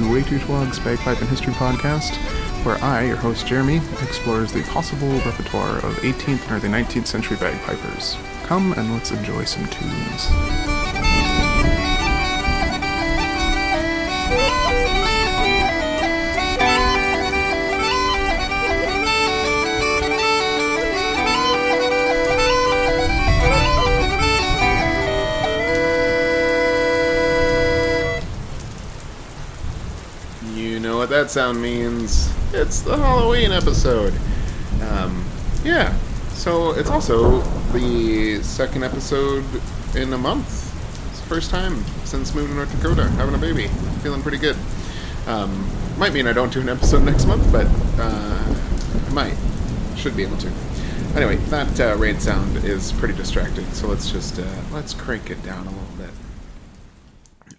Way Too Twog's Bagpipe and History podcast, where I, your host Jeremy, explores the possible repertoire of 18th and early 19th century bagpipers. Come and let's enjoy some tunes. That sound means. It's the Halloween episode. Um, yeah. So it's also the second episode in a month. It's the first time since moving to North Dakota, having a baby. Feeling pretty good. Um, might mean I don't do an episode next month, but uh, I might. Should be able to. Anyway, that uh, rain sound is pretty distracting, so let's just uh, let's crank it down a little bit.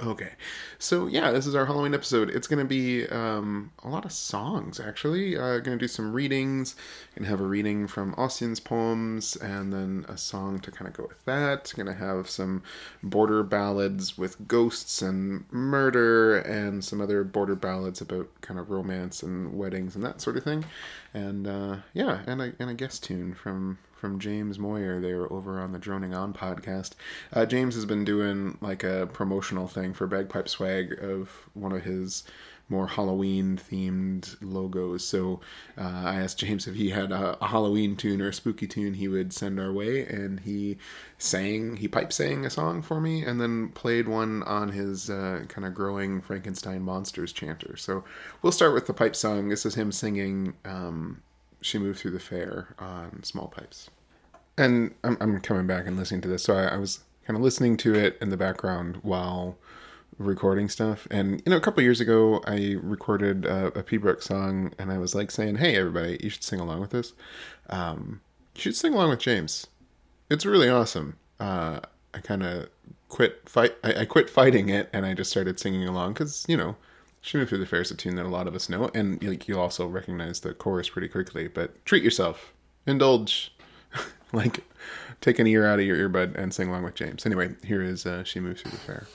Okay, so yeah, this is our Halloween episode. It's gonna be um, a lot of songs, actually. Uh, gonna do some readings. Gonna have a reading from Ossian's poems, and then a song to kind of go with that. Gonna have some border ballads with ghosts and murder, and some other border ballads about kind of romance and weddings and that sort of thing. And uh, yeah, and a and a guest tune from from James Moyer. They were over on the Droning On podcast. Uh, James has been doing like a promotional thing for Bagpipe Swag of one of his more Halloween themed logos. So uh, I asked James if he had a, a, Halloween tune or a spooky tune he would send our way, and he sang, he pipe sang a song for me, and then played one on his uh, kind of growing Frankenstein monsters chanter. So we'll start with the pipe song. This is him singing. Um, she moved through the fair on small pipes. And I'm, I'm coming back and listening to this. So I, I was kind of listening to it in the background while recording stuff. And, you know, a couple years ago, I recorded a, a pibroch song and I was like saying, hey, everybody, you should sing along with this. Um, you should sing along with James. It's really awesome. Uh, I kind of quit fight. I, I quit fighting it and I just started singing along because, you know, she moved through the fair is a tune that a lot of us know, and like you'll also recognize the chorus pretty quickly. But treat yourself, indulge, like take an ear out of your earbud and sing along with James. Anyway, here is uh, "She Moves Through the Fair."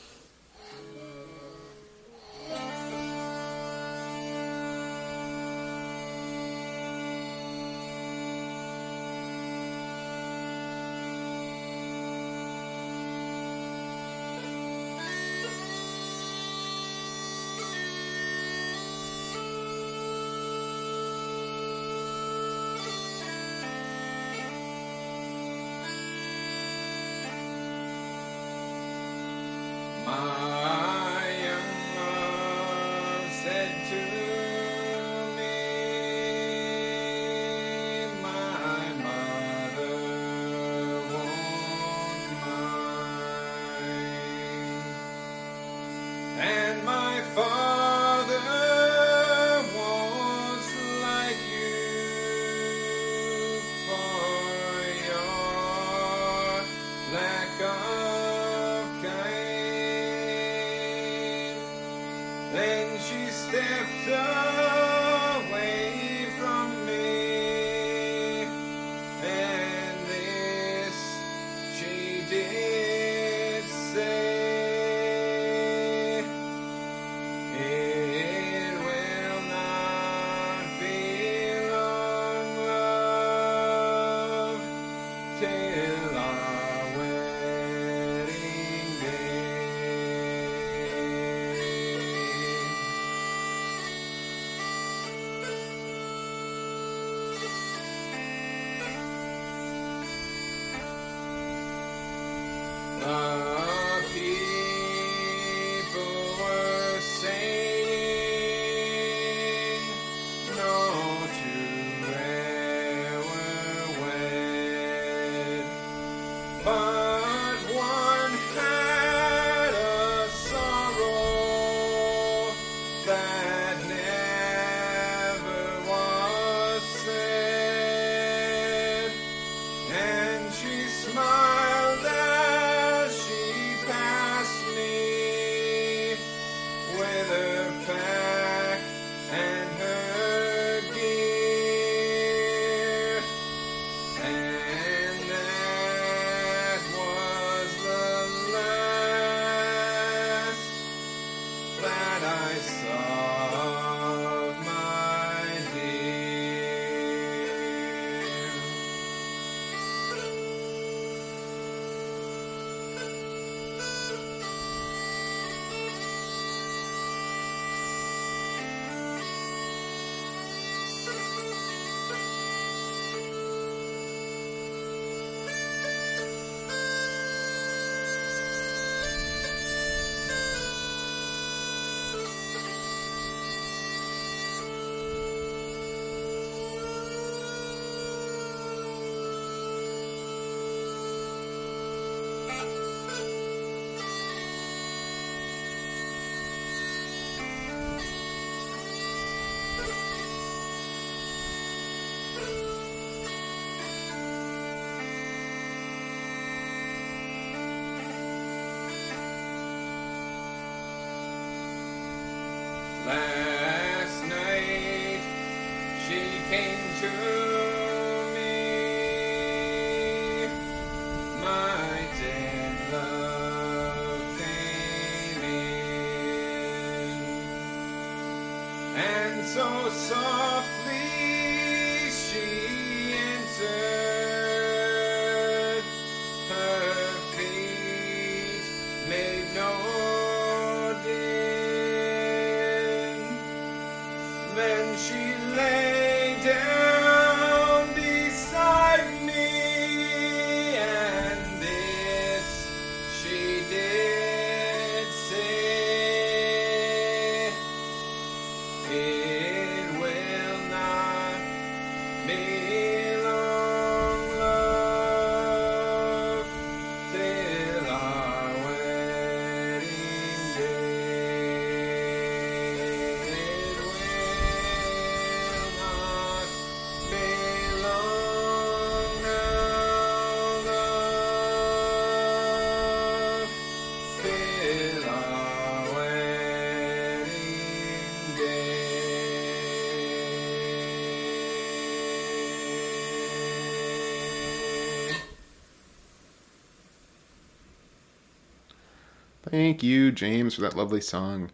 Thank you, James, for that lovely song.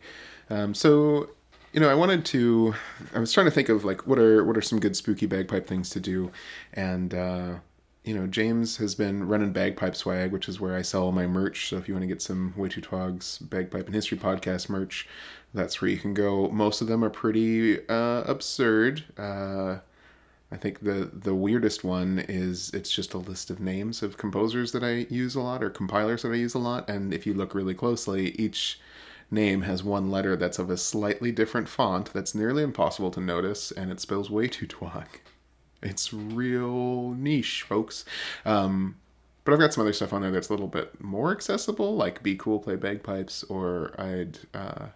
Um, so, you know, I wanted to. I was trying to think of like what are what are some good spooky bagpipe things to do, and uh, you know, James has been running Bagpipe Swag, which is where I sell my merch. So if you want to get some Way Too Twogs Bagpipe and History podcast merch, that's where you can go. Most of them are pretty uh, absurd. Uh, I think the the weirdest one is it's just a list of names of composers that I use a lot or compilers that I use a lot, and if you look really closely, each name has one letter that's of a slightly different font that's nearly impossible to notice, and it spells way too twag. It's real niche, folks. Um, but I've got some other stuff on there that's a little bit more accessible, like "Be Cool, Play Bagpipes," or I'd. Uh,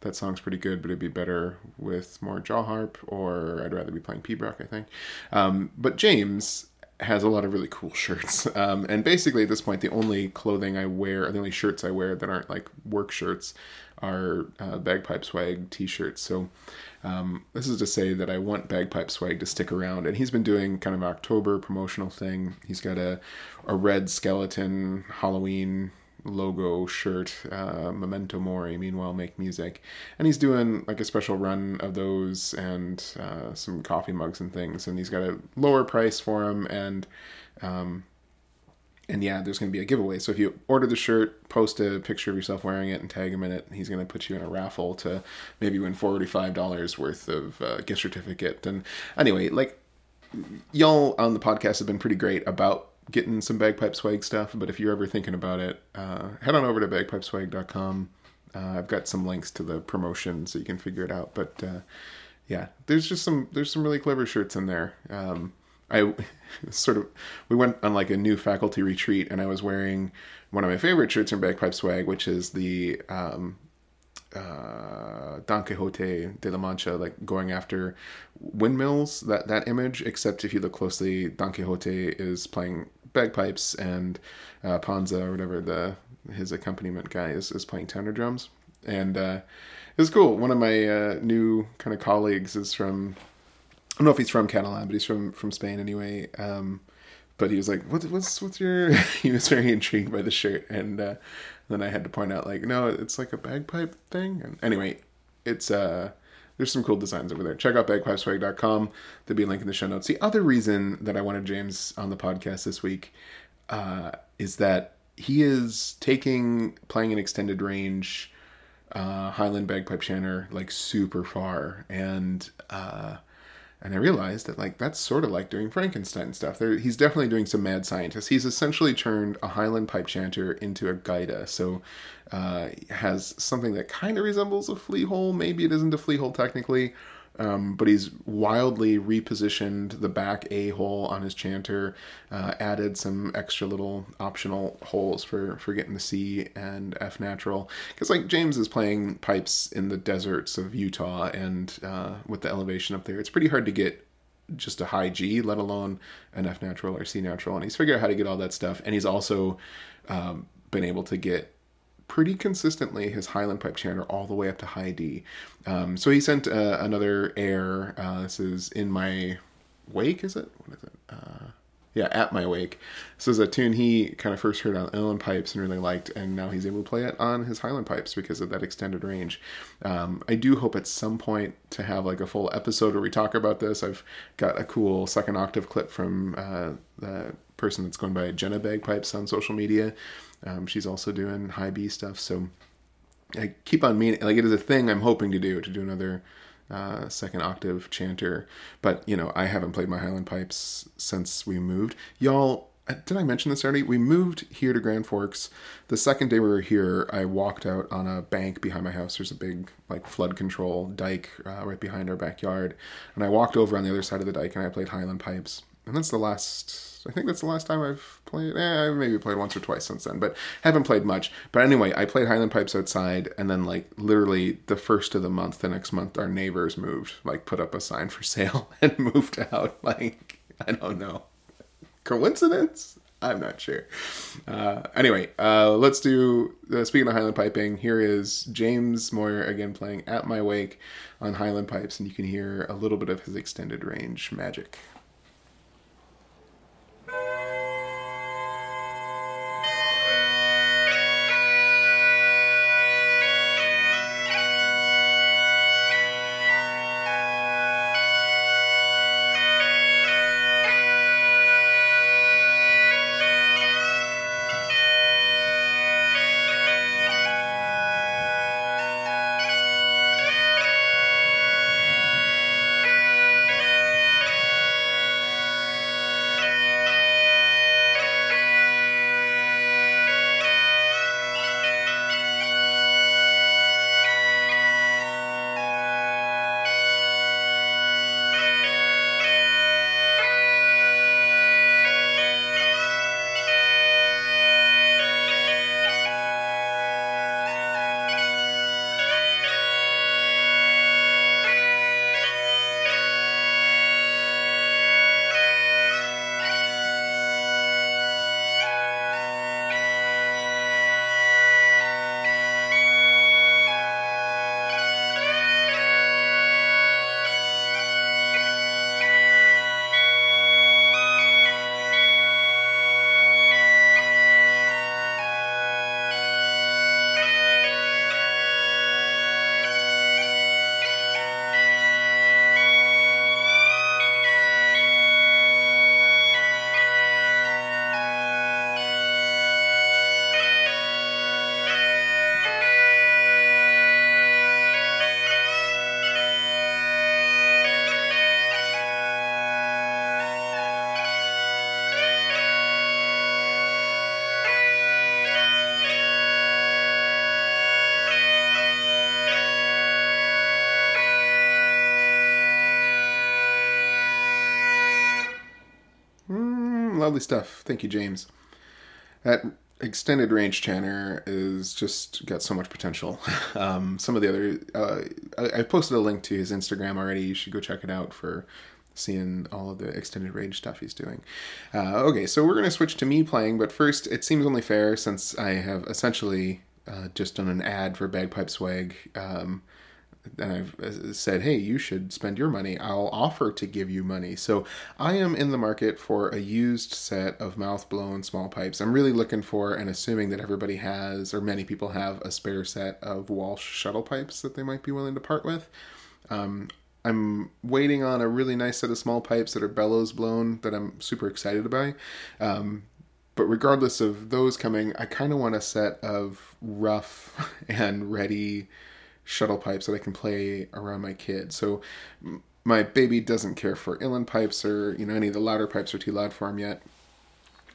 that song's pretty good, but it'd be better with more jaw harp, or I'd rather be playing Pibroch, I think. Um, but James has a lot of really cool shirts. Um, and basically, at this point, the only clothing I wear, the only shirts I wear that aren't like work shirts, are uh, bagpipe swag t shirts. So, um, this is to say that I want bagpipe swag to stick around. And he's been doing kind of October promotional thing. He's got a, a red skeleton Halloween logo shirt, uh, Memento Mori, Meanwhile Make Music. And he's doing like a special run of those and uh, some coffee mugs and things. And he's got a lower price for them. And, um, and yeah, there's going to be a giveaway. So if you order the shirt, post a picture of yourself wearing it and tag him in it, he's going to put you in a raffle to maybe win $45 worth of uh, gift certificate. And anyway, like y'all on the podcast have been pretty great about getting some bagpipe swag stuff but if you're ever thinking about it uh, head on over to bagpipeswag.com uh, i've got some links to the promotion so you can figure it out but uh, yeah there's just some there's some really clever shirts in there um, i sort of we went on like a new faculty retreat and i was wearing one of my favorite shirts from bagpipe swag which is the um, uh, Don Quixote de la Mancha, like going after windmills. That that image, except if you look closely, Don Quixote is playing bagpipes, and uh, Panza or whatever the his accompaniment guy is is playing tenor drums, and uh, it was cool. One of my uh, new kind of colleagues is from. I don't know if he's from Catalan, but he's from from Spain anyway. Um, but he was like, what, "What's what's your?" he was very intrigued by the shirt, and uh, then I had to point out, like, no, it's like a bagpipe thing. And anyway, it's uh, there's some cool designs over there. Check out bagpipeswag.com. There'll be a link in the show notes. The other reason that I wanted James on the podcast this week uh, is that he is taking playing an extended range uh, Highland bagpipe chanter like super far, and uh, and I realized that like that's sort of like doing Frankenstein stuff. There, he's definitely doing some mad scientist. He's essentially turned a Highland pipe chanter into a gaida, So uh, has something that kind of resembles a flea hole. Maybe it isn't a flea hole technically, um, but he's wildly repositioned the back A hole on his chanter, uh, added some extra little optional holes for for getting the C and F natural. Because like James is playing pipes in the deserts of Utah, and uh, with the elevation up there, it's pretty hard to get just a high G, let alone an F natural or C natural. And he's figured out how to get all that stuff, and he's also um, been able to get pretty consistently his Highland pipe chanter all the way up to high D. Um, so he sent uh, another air. Uh, this is in my wake. Is it? What is it? Uh, yeah, at my wake. This is a tune he kind of first heard on Uilleann pipes and really liked, and now he's able to play it on his Highland pipes because of that extended range. Um, I do hope at some point to have like a full episode where we talk about this. I've got a cool second octave clip from uh, the person that's going by Jenna Bagpipes on social media. Um, she's also doing high B stuff, so I keep on meaning like it is a thing I'm hoping to do to do another uh, second octave chanter. But you know, I haven't played my Highland pipes since we moved. Y'all, uh, did I mention this already? We moved here to Grand Forks. The second day we were here, I walked out on a bank behind my house. There's a big like flood control dike uh, right behind our backyard, and I walked over on the other side of the dike and I played Highland pipes. And that's the last. I think that's the last time I've played. Eh, I've maybe played once or twice since then, but haven't played much. But anyway, I played Highland Pipes outside, and then like literally the first of the month, the next month, our neighbors moved, like put up a sign for sale and moved out. Like I don't know, coincidence? I'm not sure. Uh, anyway, uh, let's do. Uh, speaking of Highland piping, here is James Moyer again playing "At My Wake" on Highland pipes, and you can hear a little bit of his extended range magic. Lovely stuff. Thank you, James. That extended range chanter is just got so much potential. Um, some of the other, uh, I, I posted a link to his Instagram already. You should go check it out for seeing all of the extended range stuff he's doing. Uh, okay, so we're to switch to me playing, but first, it seems only fair since I have essentially uh, just done an ad for Bagpipe Swag. Um, and I've uh, said, hey, you should spend your money. I'll offer to give you money. So I am in the market for a used set of mouth blown small pipes. I'm really looking for and assuming that everybody has, or many people have, a spare set of Walsh shuttle pipes that they might be willing to part with. Um, I'm waiting on a really nice set of small pipes that are bellows blown that I'm super excited buy. Um, but regardless of those coming, I kind of want a set of rough and ready shuttle pipes that I can play around my kid. So my baby doesn't care for Uilleann pipes or you know any of the louder pipes are too loud for him yet.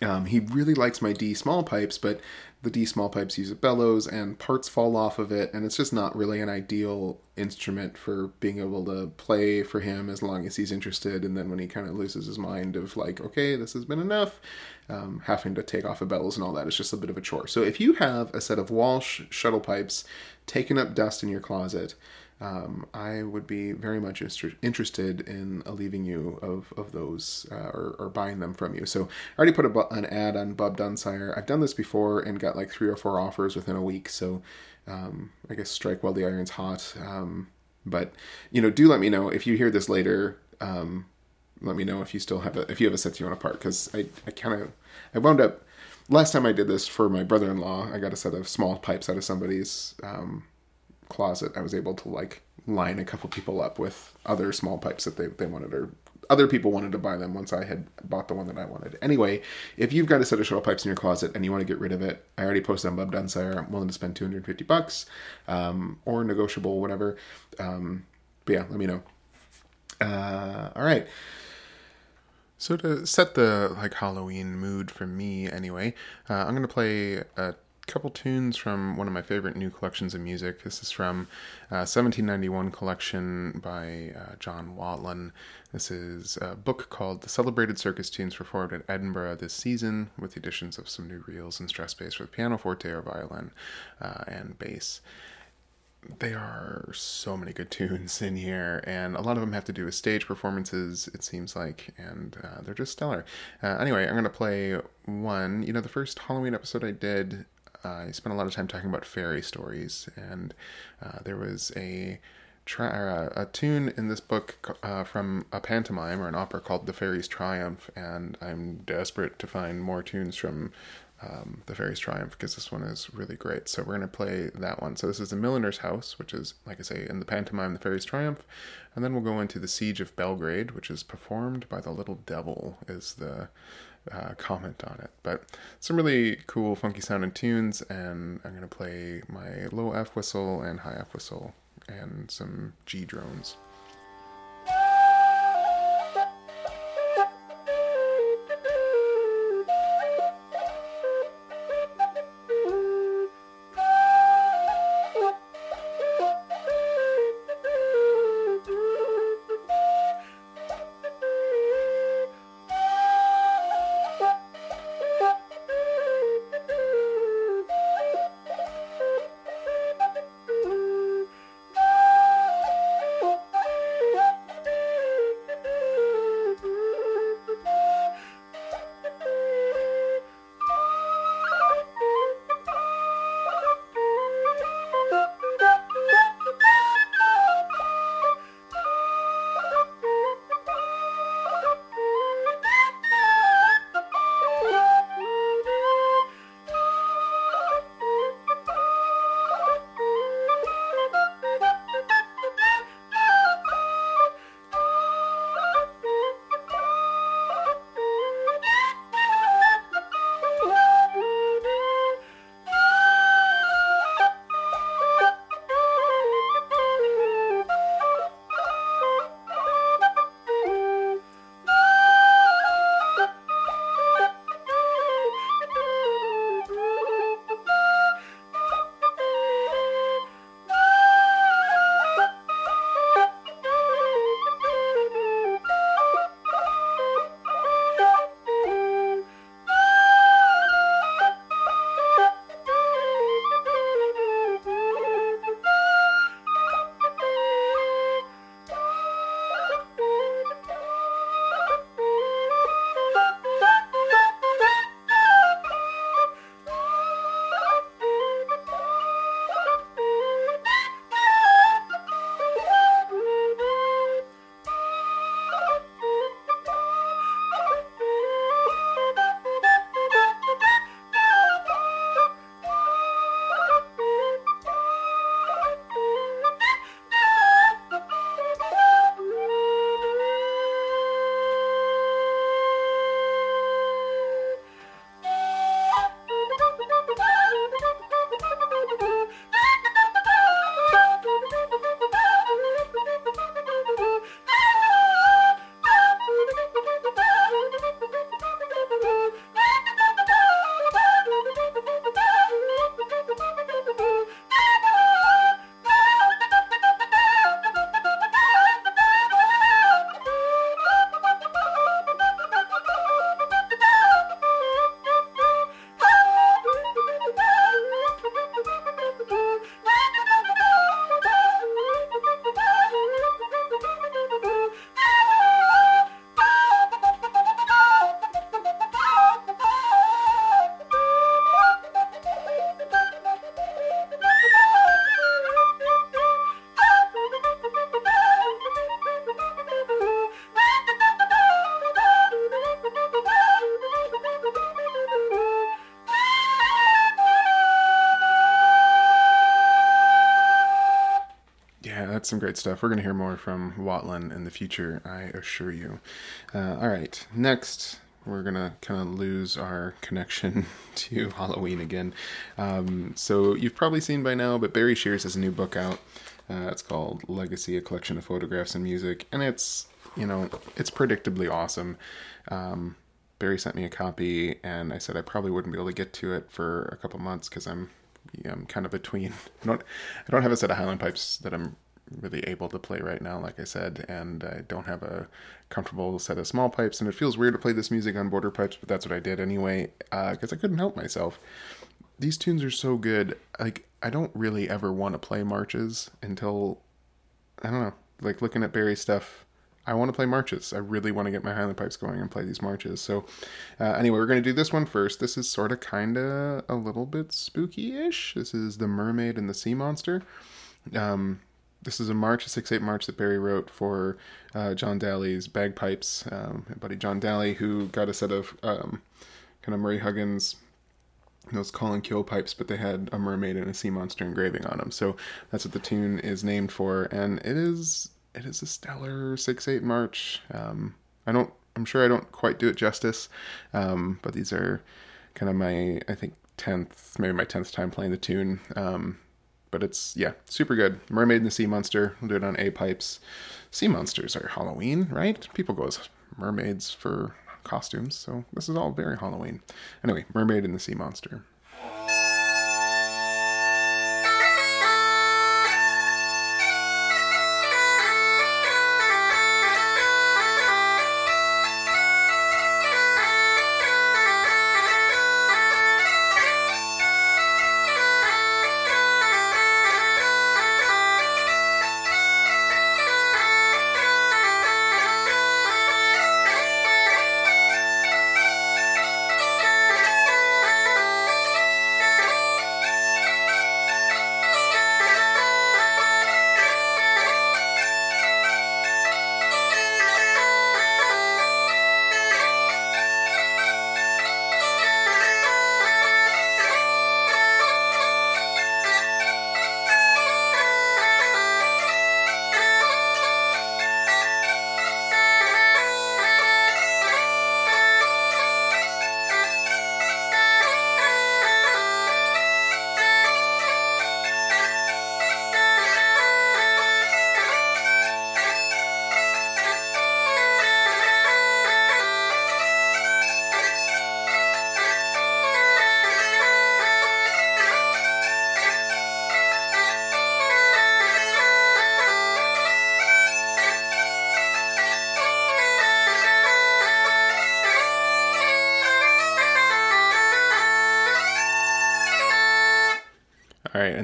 Um, he really likes my D small pipes, but the D small pipes use a bellows and parts fall off of it, and it's just not really an ideal instrument for being able to play for him as long as he's interested. And then when he kind of loses his mind of like, okay, this has been enough, um, having to take off a bellows and all that is just a bit of a chore. So if you have a set of Walsh shuttle pipes taking up dust in your closet, um, I would be very much inter- interested in alleviating you of, of those uh, or, or buying them from you. So I already put bu- an ad on Bob Dunsire. I've done this before and got like three or four offers within a week. So um, I guess strike while the iron's hot. Um, but you know, do let me know if you hear this later. Um, let me know if you still have a if you have a set you want apart because I I kind of I wound up last time I did this for my brother-in-law. I got a set of small pipes out of somebody's um, closet. I was able to like line a couple people up with other small pipes that they they wanted or other people wanted to buy them once I had bought the one that I wanted. Anyway, if you've got a set of shuttle pipes in your closet and you want to get rid of it, I already posted on Bob Dunsire. I'm willing to spend 250 bucks um, or negotiable, whatever. Um, but yeah, let me know. Uh, all right. So to set the like Halloween mood for me, anyway, uh, I'm gonna play a couple tunes from one of my favorite new collections of music. This is from uh, 1791 collection by uh, John Watlen. This is a book called "The Celebrated Circus Tunes Performed at Edinburgh This Season," with the additions of some new reels and strathspeys for the piano, forte, or violin, uh, and bass there are so many good tunes in here, and a lot of them have to do with stage performances, it seems like, and uh, they're just stellar. Uh, anyway, I'm going to play one. You know, the first Halloween episode I did, I spent a lot of time talking about fairy stories, and uh, there was a. Tri- a, tune in this book uh, from a pantomime or an opera called The Fairies Triumph, and I'm desperate to find more tunes from um, the Fairies Triumph because this one is really great. So we're going to play that one. So this is The Milliner's House, which is, like I say, in the pantomime The Fairies Triumph. And then we'll go into The Siege of Belgrade, which is performed by the Little Devil, is the uh, comment on it. But some really cool, funky sounding tunes, and I'm going to play my low F whistle and high F whistle and some G drones. It's some great stuff. We're going to hear more from Watlen in the future, I assure you. Uh, all right, next we're gonna kind of lose our connection to Halloween again. Um, so you've probably seen by now, but Barry Shears has a new book out. Uh, it's called Legacy: A Collection of Photographs and Music, and it's you know it's predictably awesome. Um, Barry sent me a copy, and I said I probably wouldn't be able to get to it for a couple months because I'm I'm kind of between. I don't I don't have a set of Highland pipes that I'm really able to play right now, like I said, and I don't have a comfortable set of small pipes, and it feels weird to play this music on border pipes, but that's what I did anyway, because uh, I couldn't help myself. These tunes are so good. Like I don't really ever want to play marches until I don't know. Like looking at Barry stuff, I want to play marches. I really want to get my Highland pipes going and play these marches. So, uh, anyway, we're going to do this one first. This is sort of kind of a little bit spooky ish. This is The Mermaid and the Sea Monster. Um, this is a march, a six eight march that Barry wrote for uh, John Daly's bagpipes. Um, buddy John Daly, who got a set of um, kind of Murray Huggins those call and kill pipes, but they had a mermaid and a sea monster engraving on them. So that's what the tune is named for, and it is it is a stellar six eight march. Um, I don't, I'm sure I don't quite do it justice, um, but these are kind of my I think tenth, maybe my tenth time playing the tune. Um, but it's yeah, super good. Mermaid and the Sea Monster. We'll do it on A pipes. Sea monsters are Halloween, right? People go as mermaids for costumes, so this is all very Halloween. Anyway, Mermaid and the Sea Monster.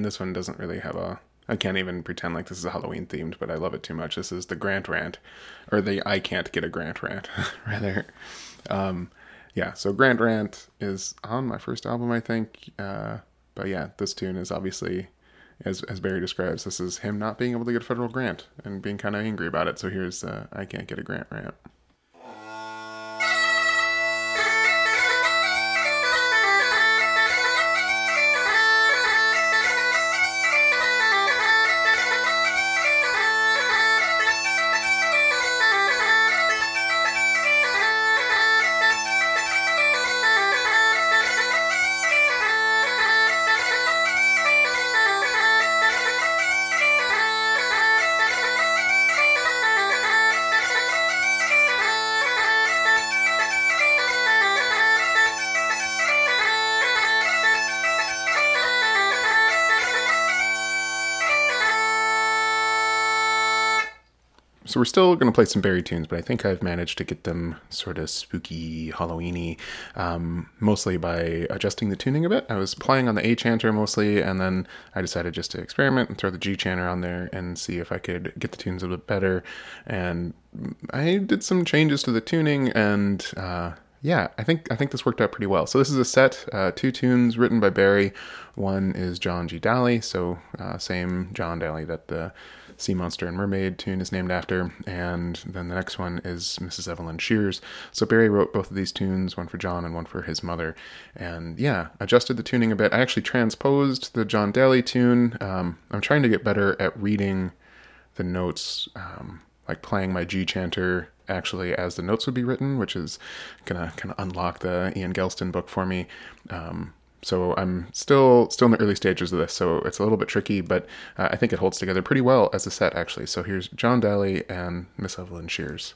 This one doesn't really have a. I can't even pretend like this is Halloween themed, but I love it too much. This is the Grant rant, or the I can't get a Grant rant, rather. Um, yeah, so Grant rant is on my first album, I think. Uh, but yeah, this tune is obviously, as as Barry describes, this is him not being able to get a federal grant and being kind of angry about it. So here's uh, I can't get a grant rant. Still going to play some Barry tunes, but I think I've managed to get them sort of spooky, Halloweeny, um, mostly by adjusting the tuning a bit. I was playing on the A chanter mostly, and then I decided just to experiment and throw the G chanter on there and see if I could get the tunes a bit better. And I did some changes to the tuning, and uh, yeah, I think I think this worked out pretty well. So this is a set, uh, two tunes written by Barry. One is John G. Daly, so uh, same John Daly that the Sea Monster and Mermaid tune is named after, and then the next one is Mrs. Evelyn Shears. So Barry wrote both of these tunes, one for John and one for his mother, and yeah, adjusted the tuning a bit. I actually transposed the John Daly tune. Um, I'm trying to get better at reading the notes, um, like playing my G chanter actually as the notes would be written, which is gonna kind of unlock the Ian Gelston book for me. Um, so I'm still still in the early stages of this, so it's a little bit tricky, but uh, I think it holds together pretty well as a set actually. So here's John Daly and Miss Evelyn Shears.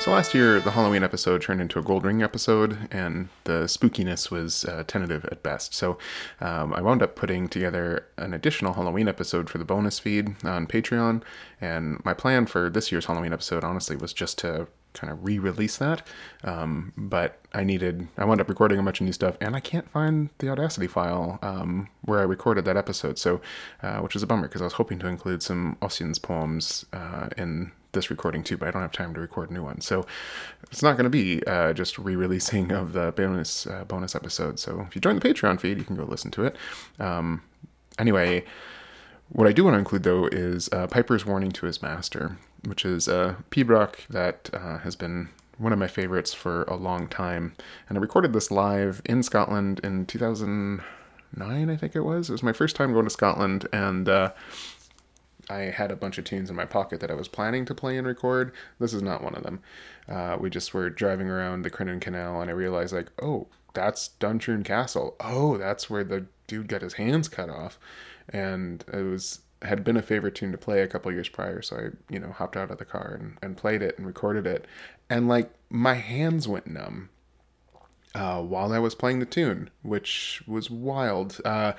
So last year, the Halloween episode turned into a Gold Ring episode, and the spookiness was uh, tentative at best. So um, I wound up putting together an additional Halloween episode for the bonus feed on Patreon. And my plan for this year's Halloween episode, honestly, was just to kind of re-release that. Um, but I needed, I wound up recording a bunch of new stuff, and I can't find the Audacity file um, where I recorded that episode. So, uh, which is a bummer because I was hoping to include some Ossian's poems uh, in this recording too, but I don't have time to record a new one. So it's not going to be uh, just re-releasing of the bonus uh, bonus episode. So if you join the Patreon feed, you can go listen to it. Um, anyway, what I do want to include though is uh, Piper's warning to his master, which is a pibroch that uh, has been one of my favorites for a long time, and I recorded this live in Scotland in 2009, I think it was. It was my first time going to Scotland, and uh, I had a bunch of tunes in my pocket that I was planning to play and record. This is not one of them. Uh, we just were driving around the Crinan Canal, and I realized, like, oh, that's Duntroon Castle. Oh, that's where the dude got his hands cut off. And it was had been a favorite tune to play a couple years prior, so I, you know, hopped out of the car and, and played it and recorded it. And like my hands went numb uh, while I was playing the tune, which was wild. Uh,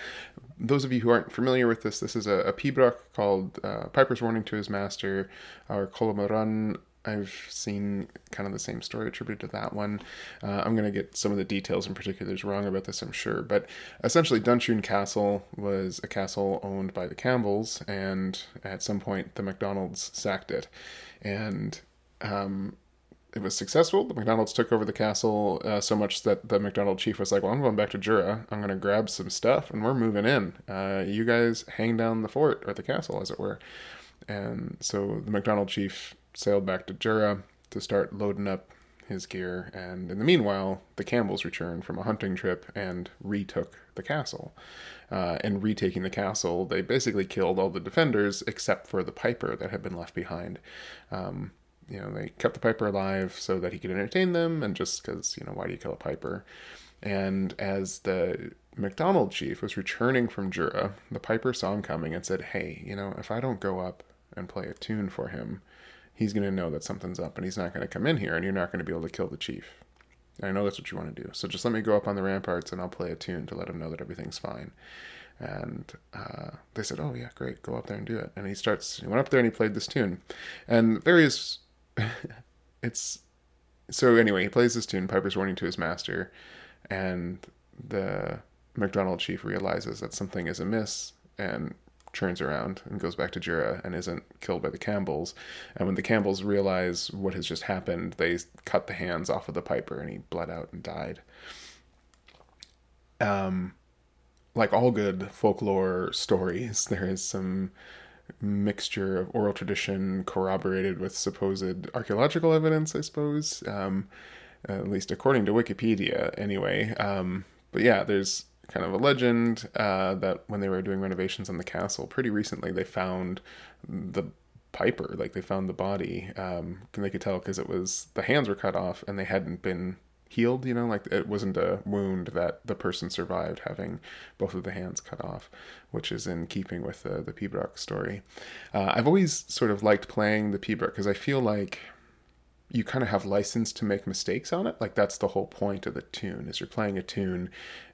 those of you who aren't familiar with this, this is a, a pibroch called uh, Piper's Warning to His Master, or Colomaran. I've seen kind of the same story attributed to that one. Uh, I'm going to get some of the details and particulars wrong about this, I'm sure. But essentially, Duntroon Castle was a castle owned by the Campbells, and at some point, the MacDonalds sacked it. And um, it was successful. The MacDonalds took over the castle uh, so much that the McDonald chief was like, "Well, I'm going back to Jura. I'm going to grab some stuff, and we're moving in. Uh, you guys hang down the fort or the castle, as it were." And so the McDonald chief sailed back to Jura to start loading up his gear. And in the meanwhile, the Campbells returned from a hunting trip and retook the castle. Uh, and retaking the castle, they basically killed all the defenders except for the piper that had been left behind. Um, you know, they kept the piper alive so that he could entertain them, and just because, you know, why do you kill a piper? And as the McDonald chief was returning from Jura, the piper saw him coming and said, Hey, you know, if I don't go up and play a tune for him, he's going to know that something's up and he's not going to come in here and you're not going to be able to kill the chief. And I know that's what you want to do. So just let me go up on the ramparts and I'll play a tune to let him know that everything's fine. And uh, they said, "Oh yeah, great, go up there and do it." And he starts. He went up there and he played this tune, and various. it's so anyway. He plays this tune. Piper's warning to his master, and the McDonald chief realizes that something is amiss and turns around and goes back to Jura and isn't killed by the Campbells. And when the Campbells realize what has just happened, they cut the hands off of the piper and he bled out and died. Um, like all good folklore stories, there is some mixture of oral tradition corroborated with supposed archaeological evidence, I suppose. Um, at least according to Wikipedia, anyway. Um, but yeah, there's kind of a legend uh, that when they were doing renovations on the castle pretty recently, they found the Piper, like they found the body. Um, and they could tell because it was the hands were cut off and they hadn't been healed. You know, like it wasn't a wound that the person survived having both of the hands cut off, which is in keeping with the the Pibroch story. Uh, I've always sort of liked playing the Pibroch because I feel like you kind of have license to make mistakes on it. Like that's the whole point of the tune is you're playing a tune,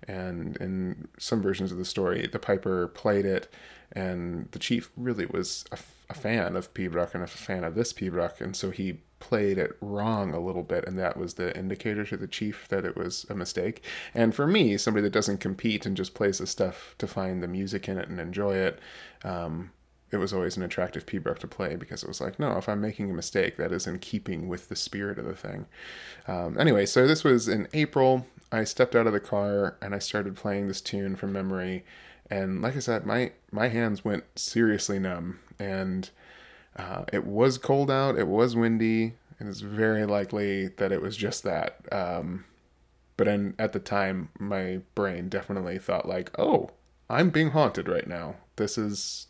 and in some versions of the story, the piper played it, and the chief really was a, a fan of Pibroch and a fan of this Pibroch, and so he played it wrong a little bit, and that was the indicator to the chief that it was a mistake. And for me, somebody that doesn't compete and just plays the stuff to find the music in it and enjoy it. Um, it was always an attractive Pibroch to play because it was like, no, if I'm making a mistake, that is in keeping with the spirit of the thing. Um, anyway, so this was in April. I stepped out of the car and I started playing this tune from memory. And like I said, my my hands went seriously numb, and uh, it was cold out. It was windy, and it's very likely that it was just that. Um, but in, at the time, my brain definitely thought like, oh, I'm being haunted right now. This is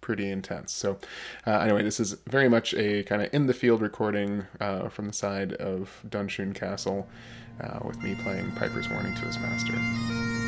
pretty intense. So, uh, anyway, this is very much a kind of in the field recording uh, from the side of Duntroon Castle uh, with me playing Piper's Warning to his master.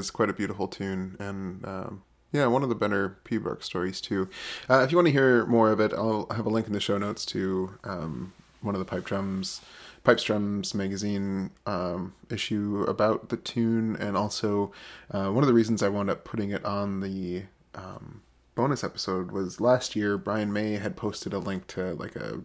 Is quite a beautiful tune, and um, yeah, one of the better pibroch stories too. Uh, if you want to hear more of it, I'll have a link in the show notes to um, one of the pipe drums, Pipe Drums magazine um, issue about the tune, and also uh, one of the reasons I wound up putting it on the um, bonus episode was last year Brian May had posted a link to like a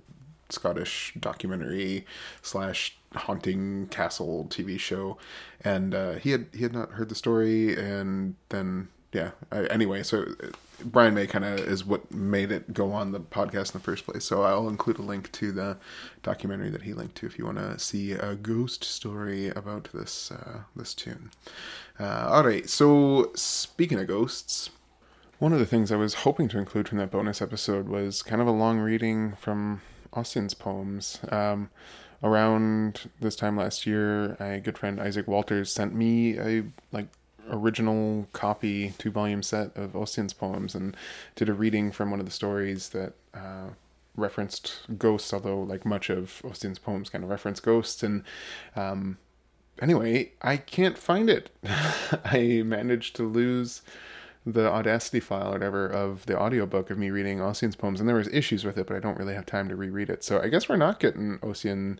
Scottish documentary slash haunting castle TV show, and uh, he had he had not heard the story, and then yeah. I, anyway, so uh, Brian May kind of is what made it go on the podcast in the first place. So I'll include a link to the documentary that he linked to if you want to see a ghost story about this uh, this tune. Uh, all right. So speaking of ghosts. One of the things I was hoping to include from that bonus episode was kind of a long reading from Ossian's poems. Um, around this time last year, a good friend Isaac Walters sent me a like original copy, two volume set of Ossian's poems, and did a reading from one of the stories that uh, referenced ghosts. Although, like much of Ossian's poems, kind of reference ghosts. And um, anyway, I can't find it. I managed to lose the Audacity file or whatever of the audiobook of me reading Ossian's poems, and there was issues with it, but I don't really have time to reread it. So I guess we're not getting Ossian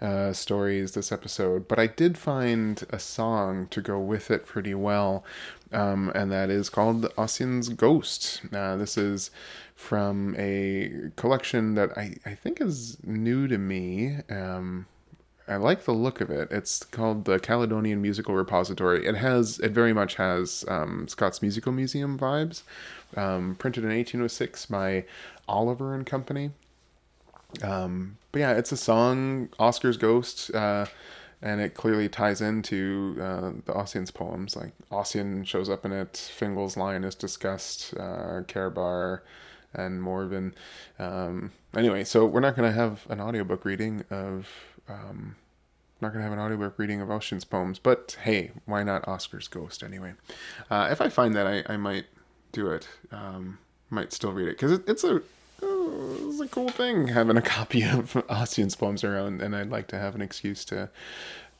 uh, stories this episode, but I did find a song to go with it pretty well, um, and that is called Ossian's Ghost. Uh, this is from a collection that I, I think is new to me. Um, I like the look of it. It's called the Caledonian Musical Repository. It has it very much has um, Scots Musical Museum vibes. Um, printed in 1806 by Oliver and Company. Um, but yeah, it's a song, Oscar's Ghost, uh, and it clearly ties into uh, the Ossian's poems. Like Ossian shows up in it, Fingal's line is discussed, uh, Carabar and Morven. Um, anyway, so we're not going to have an audiobook reading of um, not gonna have an audiobook reading of Ossian's poems, but hey, why not Oscar's Ghost anyway? Uh, if I find that, I, I might do it. Um, might still read it because it, it's a oh, it's a cool thing having a copy of Ossian's poems around, and I'd like to have an excuse to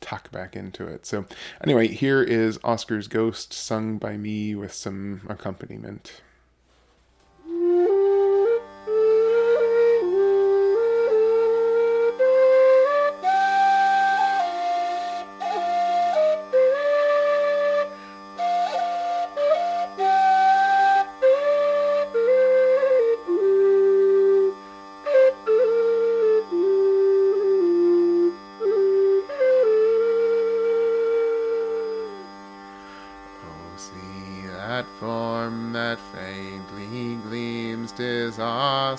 tuck back into it. So anyway, here is Oscar's Ghost sung by me with some accompaniment.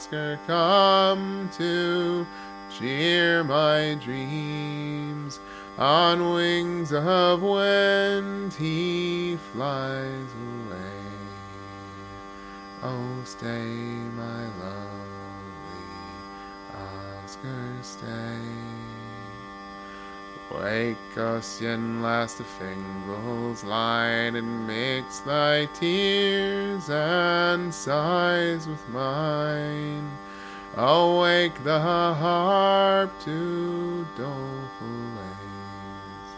Oscar come to cheer my dreams. On wings of wind he flies away. Oh, stay, my lovely Oscar, stay. Wake Ossian, last of Fingal's light, and mix thy tears and sighs with mine. Awake the harp to doleful lays,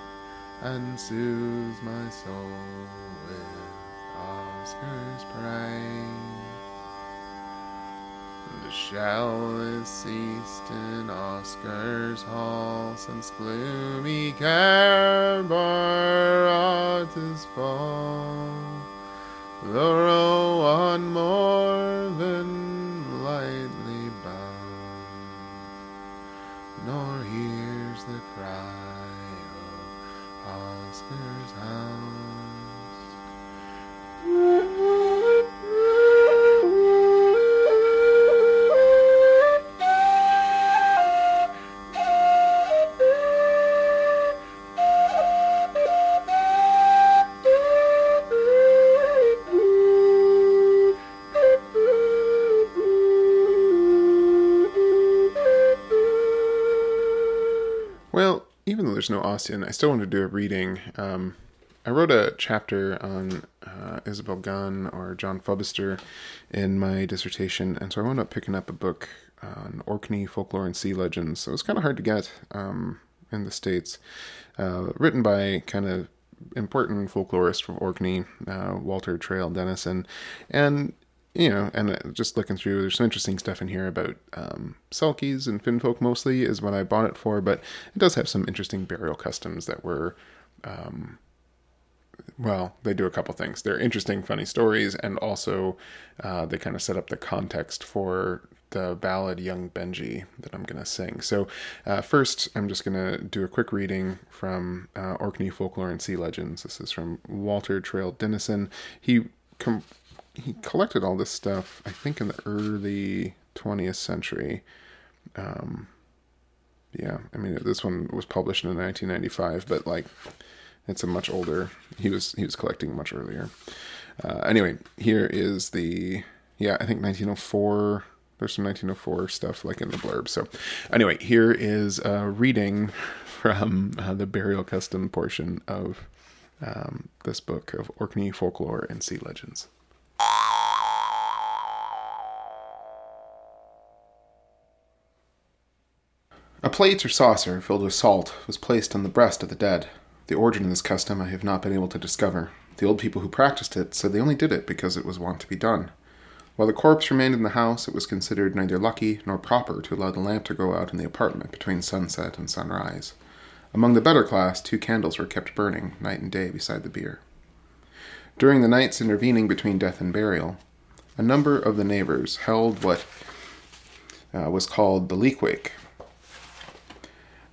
and soothe my soul with Oscar's praise. The shell is ceased in Oscar's hall since gloomy Carbar no Ossian, I still want to do a reading. Um, I wrote a chapter on uh, Isabel Gunn or John Fubbister in my dissertation, and so I wound up picking up a book on Orkney folklore and sea legends. So it was kind of hard to get um, in the States. Uh, written by kind of important folklorist from Orkney, uh, Walter Traill Dennison, and you know, and uh, just looking through, there's some interesting stuff in here about um, Selkies and Finfolk mostly is what I bought it for, but it does have some interesting burial customs that were, um, well, they do a couple things. They're interesting, funny stories, and also uh, they kind of set up the context for the ballad Young Benjie that I'm going to sing. So, uh, first, I'm just going to do a quick reading from uh, Orkney Folklore and Sea Legends. This is from Walter Traill Dennison. He com- he collected all this stuff, I think, in the early 20th century. Um, yeah, I mean, this one was published in 1995, but like, it's a much older. He was he was collecting much earlier. Uh, anyway, here is the yeah, I think 1904. There's some 1904 stuff like in the blurb. So, anyway, here is a reading from uh, the burial custom portion of um, this book of Orkney folklore and sea legends. Plate or saucer filled with salt was placed on the breast of the dead. The origin of this custom I have not been able to discover. The old people who practiced it said they only did it because it was wont to be done. While the corpse remained in the house, it was considered neither lucky nor proper to allow the lamp to go out in the apartment between sunset and sunrise. Among the better class, two candles were kept burning night and day beside the bier. During the nights intervening between death and burial, a number of the neighbors held what uh, was called the leak wake.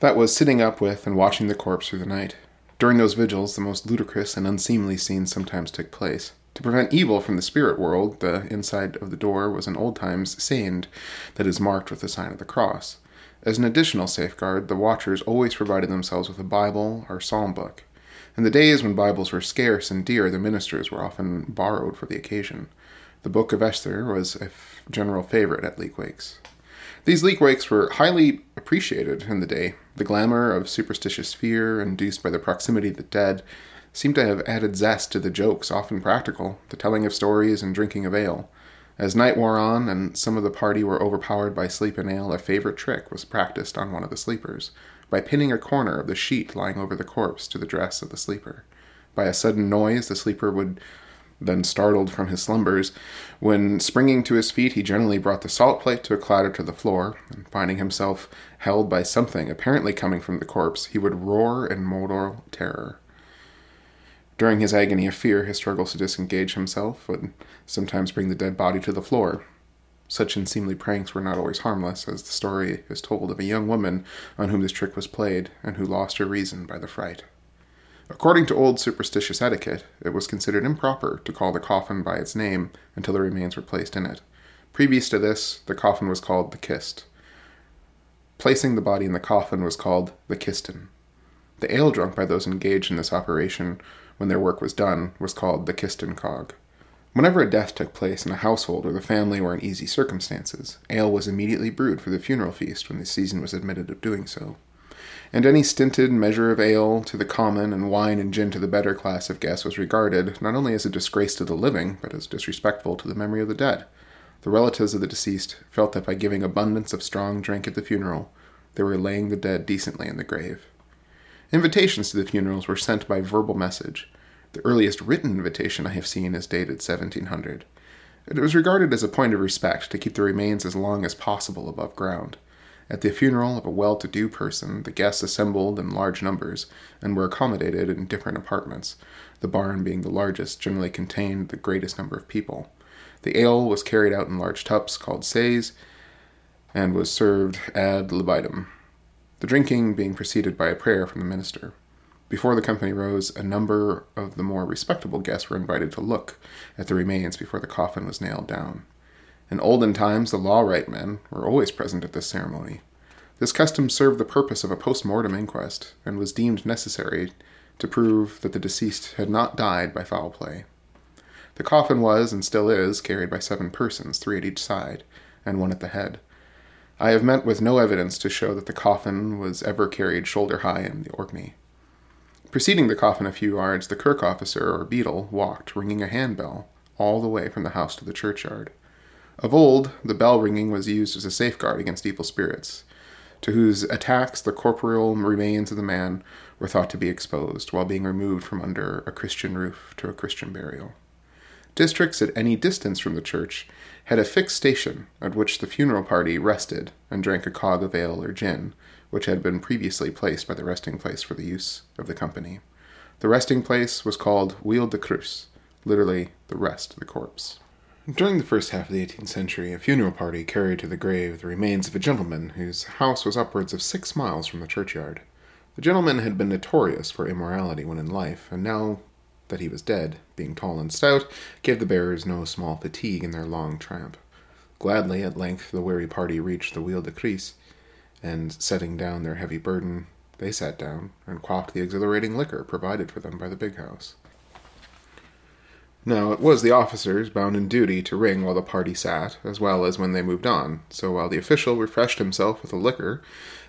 That was sitting up with and watching the corpse through the night. During those vigils, the most ludicrous and unseemly scenes sometimes took place. To prevent evil from the spirit world, the inside of the door was an old times sand that is marked with the sign of the cross. As an additional safeguard, the watchers always provided themselves with a Bible or psalm book. In the days when Bibles were scarce and dear, the ministers were often borrowed for the occasion. The Book of Esther was a general favorite at leak wakes. These leak wakes were highly appreciated in the day. The glamour of superstitious fear, induced by the proximity of the dead, seemed to have added zest to the jokes, often practical, the telling of stories and drinking of ale. As night wore on and some of the party were overpowered by sleep and ale, a favorite trick was practiced on one of the sleepers by pinning a corner of the sheet lying over the corpse to the dress of the sleeper. By a sudden noise, the sleeper would then startled from his slumbers. When springing to his feet, he generally brought the salt plate to a clatter to the floor, and finding himself held by something apparently coming from the corpse, he would roar in mortal terror. During his agony of fear, his struggles to disengage himself would sometimes bring the dead body to the floor. Such unseemly pranks were not always harmless, as the story is told of a young woman on whom this trick was played, and who lost her reason by the fright. According to old superstitious etiquette, it was considered improper to call the coffin by its name until the remains were placed in it. Previous to this, the coffin was called the kist. Placing the body in the coffin was called the kistin. The ale drunk by those engaged in this operation when their work was done was called the kistin cog. Whenever a death took place in a household where the family were in easy circumstances, ale was immediately brewed for the funeral feast when the season was admitted of doing so and any stinted measure of ale to the common and wine and gin to the better class of guests was regarded not only as a disgrace to the living, but as disrespectful to the memory of the dead. The relatives of the deceased felt that by giving abundance of strong drink at the funeral, they were laying the dead decently in the grave. Invitations to the funerals were sent by verbal message. The earliest written invitation I have seen is dated 1700. It was regarded as a point of respect to keep the remains as long as possible above ground. At the funeral of a well to do person, the guests assembled in large numbers and were accommodated in different apartments, the barn being the largest, generally contained the greatest number of people. The ale was carried out in large tubs called says and was served ad libitum, the drinking being preceded by a prayer from the minister. Before the company rose, a number of the more respectable guests were invited to look at the remains before the coffin was nailed down. In olden times, the law right men were always present at this ceremony. This custom served the purpose of a post mortem inquest, and was deemed necessary to prove that the deceased had not died by foul play. The coffin was, and still is, carried by seven persons, three at each side, and one at the head. I have met with no evidence to show that the coffin was ever carried shoulder high in the Orkney. Preceding the coffin a few yards, the kirk officer or beadle walked, ringing a handbell, all the way from the house to the churchyard. Of old, the bell ringing was used as a safeguard against evil spirits. to whose attacks the corporeal remains of the man were thought to be exposed while being removed from under a Christian roof to a Christian burial. Districts at any distance from the church had a fixed station at which the funeral party rested and drank a cog of ale or gin, which had been previously placed by the resting place for the use of the company. The resting place was called Wheel de Cruz, literally the rest of the corpse. During the first half of the 18th century, a funeral party carried to the grave the remains of a gentleman whose house was upwards of six miles from the churchyard. The gentleman had been notorious for immorality when in life, and now that he was dead, being tall and stout, gave the bearers no small fatigue in their long tramp. Gladly, at length, the weary party reached the Wheel de Cris, and setting down their heavy burden, they sat down and quaffed the exhilarating liquor provided for them by the big house. Now, it was the officers bound in duty to ring while the party sat, as well as when they moved on, so while the official refreshed himself with the liquor,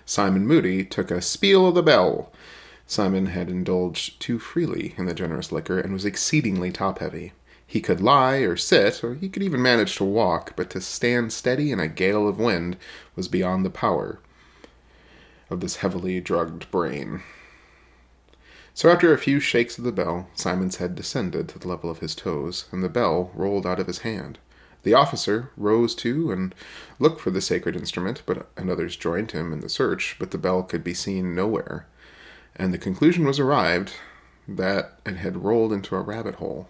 Simon Moody took a spiel of the bell. Simon had indulged too freely in the generous liquor and was exceedingly top heavy. He could lie or sit, or he could even manage to walk, but to stand steady in a gale of wind was beyond the power of this heavily drugged brain. So after a few shakes of the bell, Simon's head descended to the level of his toes, and the bell rolled out of his hand. The officer rose too and looked for the sacred instrument, but and others joined him in the search, but the bell could be seen nowhere, and the conclusion was arrived that it had rolled into a rabbit hole.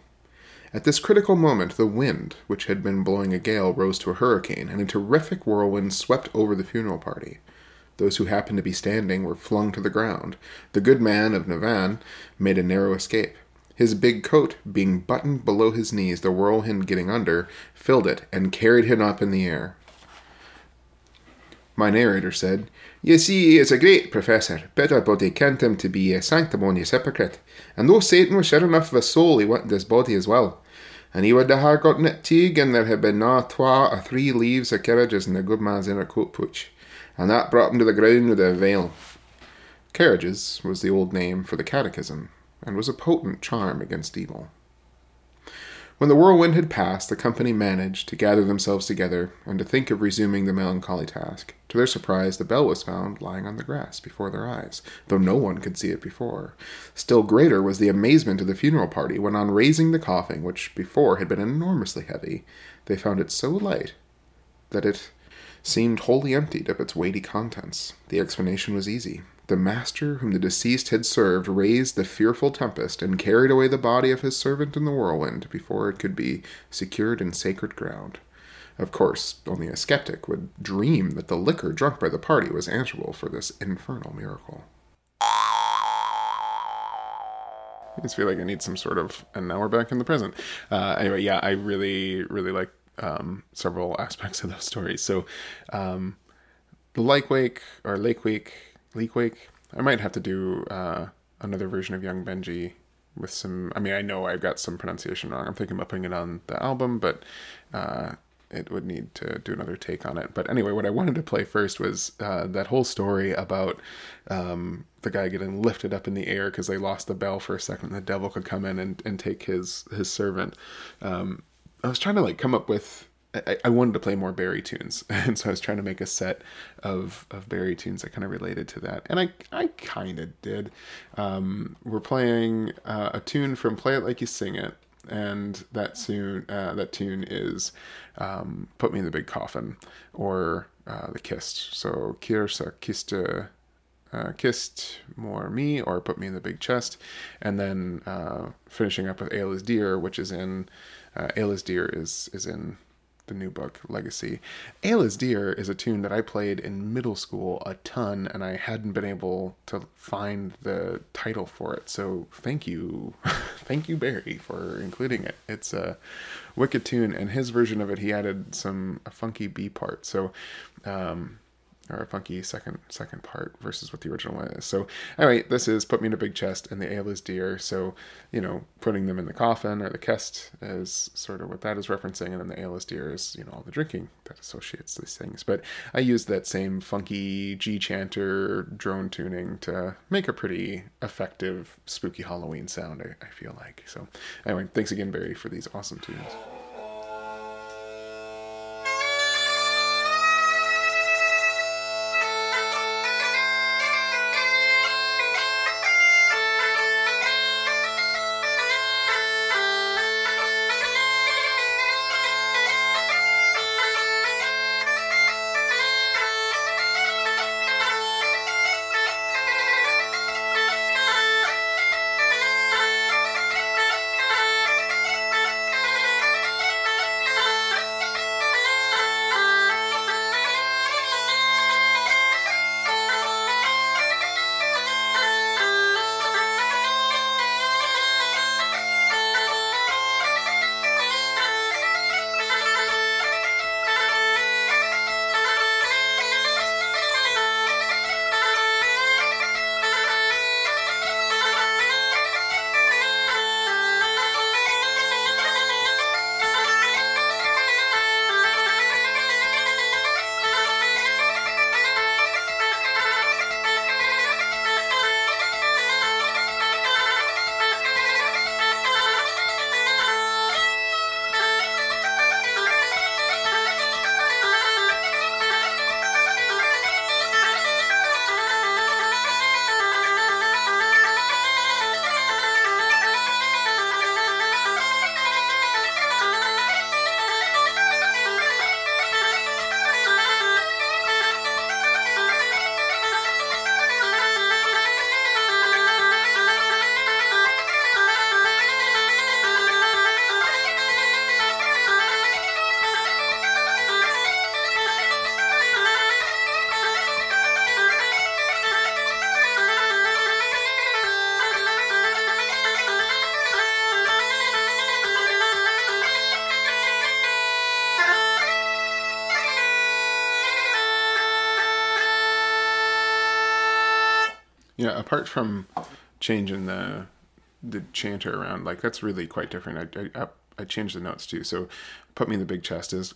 At this critical moment, the wind, which had been blowing a gale, rose to a hurricane, and a terrific whirlwind swept over the funeral party. Those who happened to be standing were flung to the ground. The good man of Navan made a narrow escape. His big coat, being buttoned below his knees, the whirlwind getting under, filled it and carried him up in the air. My narrator said, You see, he is a great professor, but everybody kent him to be a sanctimonious hypocrite, and though Satan was sure enough of a soul, he wanted his body as well. And he would ha' gotten it teague, and there had been na twa or three leaves of Carritches in the good man's inner coat pouch and that brought him to the ground with a veil. Carritches was the old name for the catechism, and was a potent charm against evil. When the whirlwind had passed, the company managed to gather themselves together and to think of resuming the melancholy task. To their surprise, the bell was found lying on the grass before their eyes, though no one could see it before. Still greater was the amazement of the funeral party when, on raising the coffin, which before had been enormously heavy, they found it so light that it seemed wholly emptied of its weighty contents. The explanation was easy. The master whom the deceased had served raised the fearful tempest and carried away the body of his servant in the whirlwind before it could be secured in sacred ground. Of course, only a skeptic would dream that the liquor drunk by the party was answerable for this infernal miracle. I just feel like I need some sort of, and now we're back in the present. Uh, anyway, yeah, I really, really like um, several aspects of those stories. So, um, the Lake Wake or Lake Wake, Wake. I might have to do uh, another version of Young Benjie with some. I mean, I know I've got some pronunciation wrong. I'm thinking about putting it on the album, but uh, it would need to do another take on it. But anyway, what I wanted to play first was uh, that whole story about um, the guy getting lifted up in the air because they lost the bell for a second. And The devil could come in and, and take his his servant. Um, I was trying to like come up with I, I, wanted to play more Barry tunes, and so I was trying to make a set of of Barry tunes that kind of related to that, and I I kind of did. Um, we're playing uh, a tune from "Play It Like You Sing It," and that tune uh, that tune is um, "Put Me in the Big Coffin" or uh, "The Kissed." So Kirsa Kiste. Uh, kissed more me or put me in the big chest and then uh, finishing up with ale is which is in uh, Ale is Dear is is in the new book Legacy. Ale is Dear is a tune that I played in middle school a ton, and I hadn't been able to find the title for it. So thank you, thank you Barry for including it. It's a wicked tune, and his version of it he added some a funky B part. So. Um, or a funky second second part versus what the original one is. So anyway, this is put me in a big chest and the ale is dear. So you know, putting them in the coffin or the kest is sort of what that is referencing, and then the ale is dear is you know all the drinking that associates these things. But I used that same funky G chanter drone tuning to make a pretty effective spooky Halloween sound. I, I feel like so. Anyway, thanks again, Barry, for these awesome tunes. Yeah, apart from changing the the chanter around, like that's really quite different. I I, I changed the notes too. So, put me in the big chest is.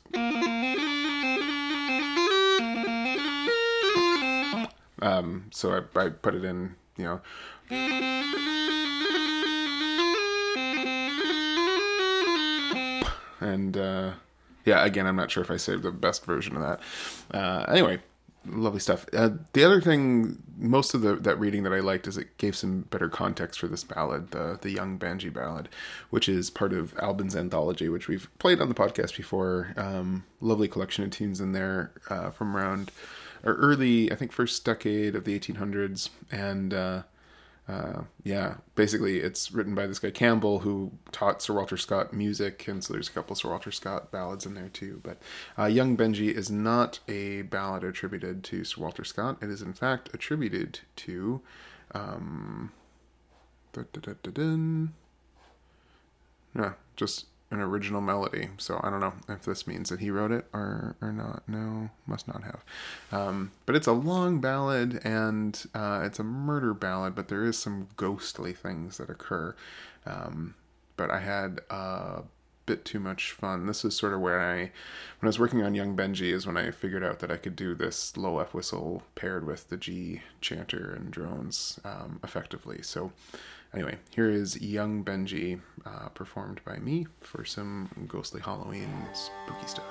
Um, so I, I put it in, you know. And uh, yeah, again, I'm not sure if I saved the best version of that. Uh, anyway, lovely stuff. Uh, the other thing, most of the that reading that I liked is it gave some better context for this ballad, the the Young Benjie ballad, which is part of Albyn's Anthology, which we've played on the podcast before. Um, lovely collection of tunes in there uh, from around or early, I think, first decade of the 1800s, and uh, uh, yeah, basically it's written by this guy Campbell who taught Sir Walter Scott music, and so there's a couple Sir Walter Scott ballads in there too. But uh, Young Benjie is not a ballad attributed to Sir Walter Scott. It is in fact attributed to. Um, yeah, just an original melody. So I don't know if this means that he wrote it or or not. No, must not have. Um, but it's a long ballad and uh, it's a murder ballad, but there is some ghostly things that occur. Um, but I had a bit too much fun. This is sort of where I, when I was working on Young Benjie, is when I figured out that I could do this low F whistle paired with the G chanter and drones um, effectively. So anyway, here is Young Benjie uh, performed by me for some ghostly Halloween spooky stuff.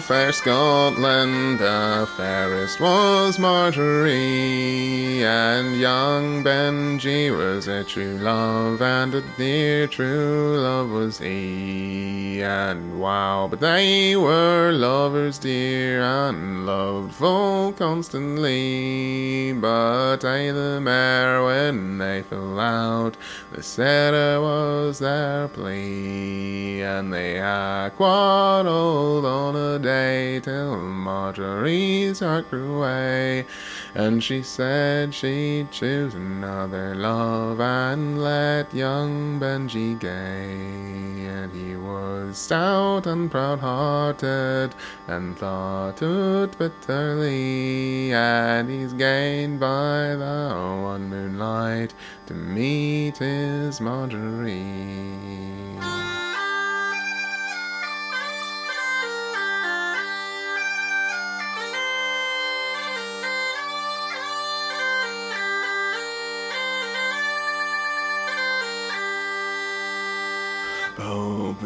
Fair Scotland, the fairest was Marjorie, and young Benjie was a true love, and a dear true love was he. And wow, but they were lovers dear, and loved full constantly. But I the mare when they fell out, the sadder was their plea, and they had quarreled on a day till Marjorie's heart grew away, and she said she'd choose another love and let young Benjie gay. And he was stout and proud-hearted, and thought it bitterly, and he's gained by the one moonlight to meet his Marjorie.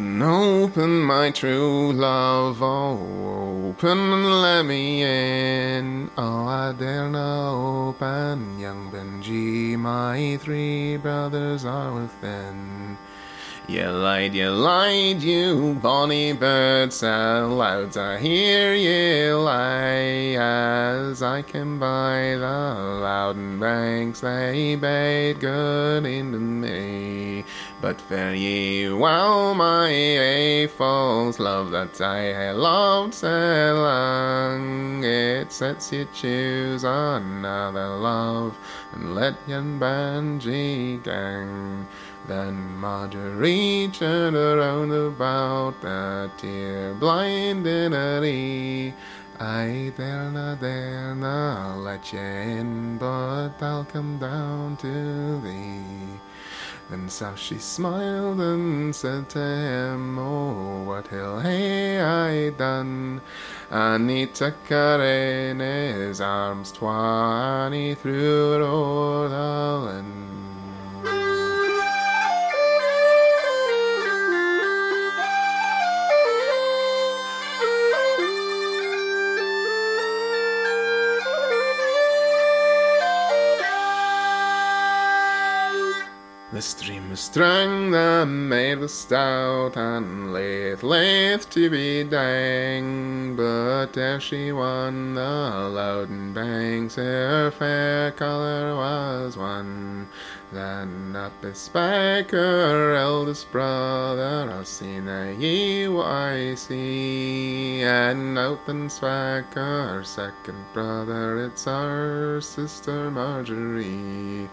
Open, open, my true love, oh, open and let me in. Oh, I dare not open, young Benjie, my three brothers are within. You lied, you lied, you bonny bird, so loud I hear you lie. As I came by the louden banks, they bade good into me. But fare ye well, my false love, that I have loved so long. It sets you choose another love, and let young Benjie gang. Then Marjorie turned around about the tear blinded Eddie. I dare not, dare not let you in, but I'll come down to thee. Then so she smiled and said to him, Oh, what ill hae I done? And took her his arms twa, and he threw her o'er the linn. The stream was strong, the maid was stout, and laith, laith to be dang. But ere she won the Loudon banks, her fair colour was won. Then up is spake her eldest brother, I seen a EYC, and out then spake her second brother, it's our sister Marjorie.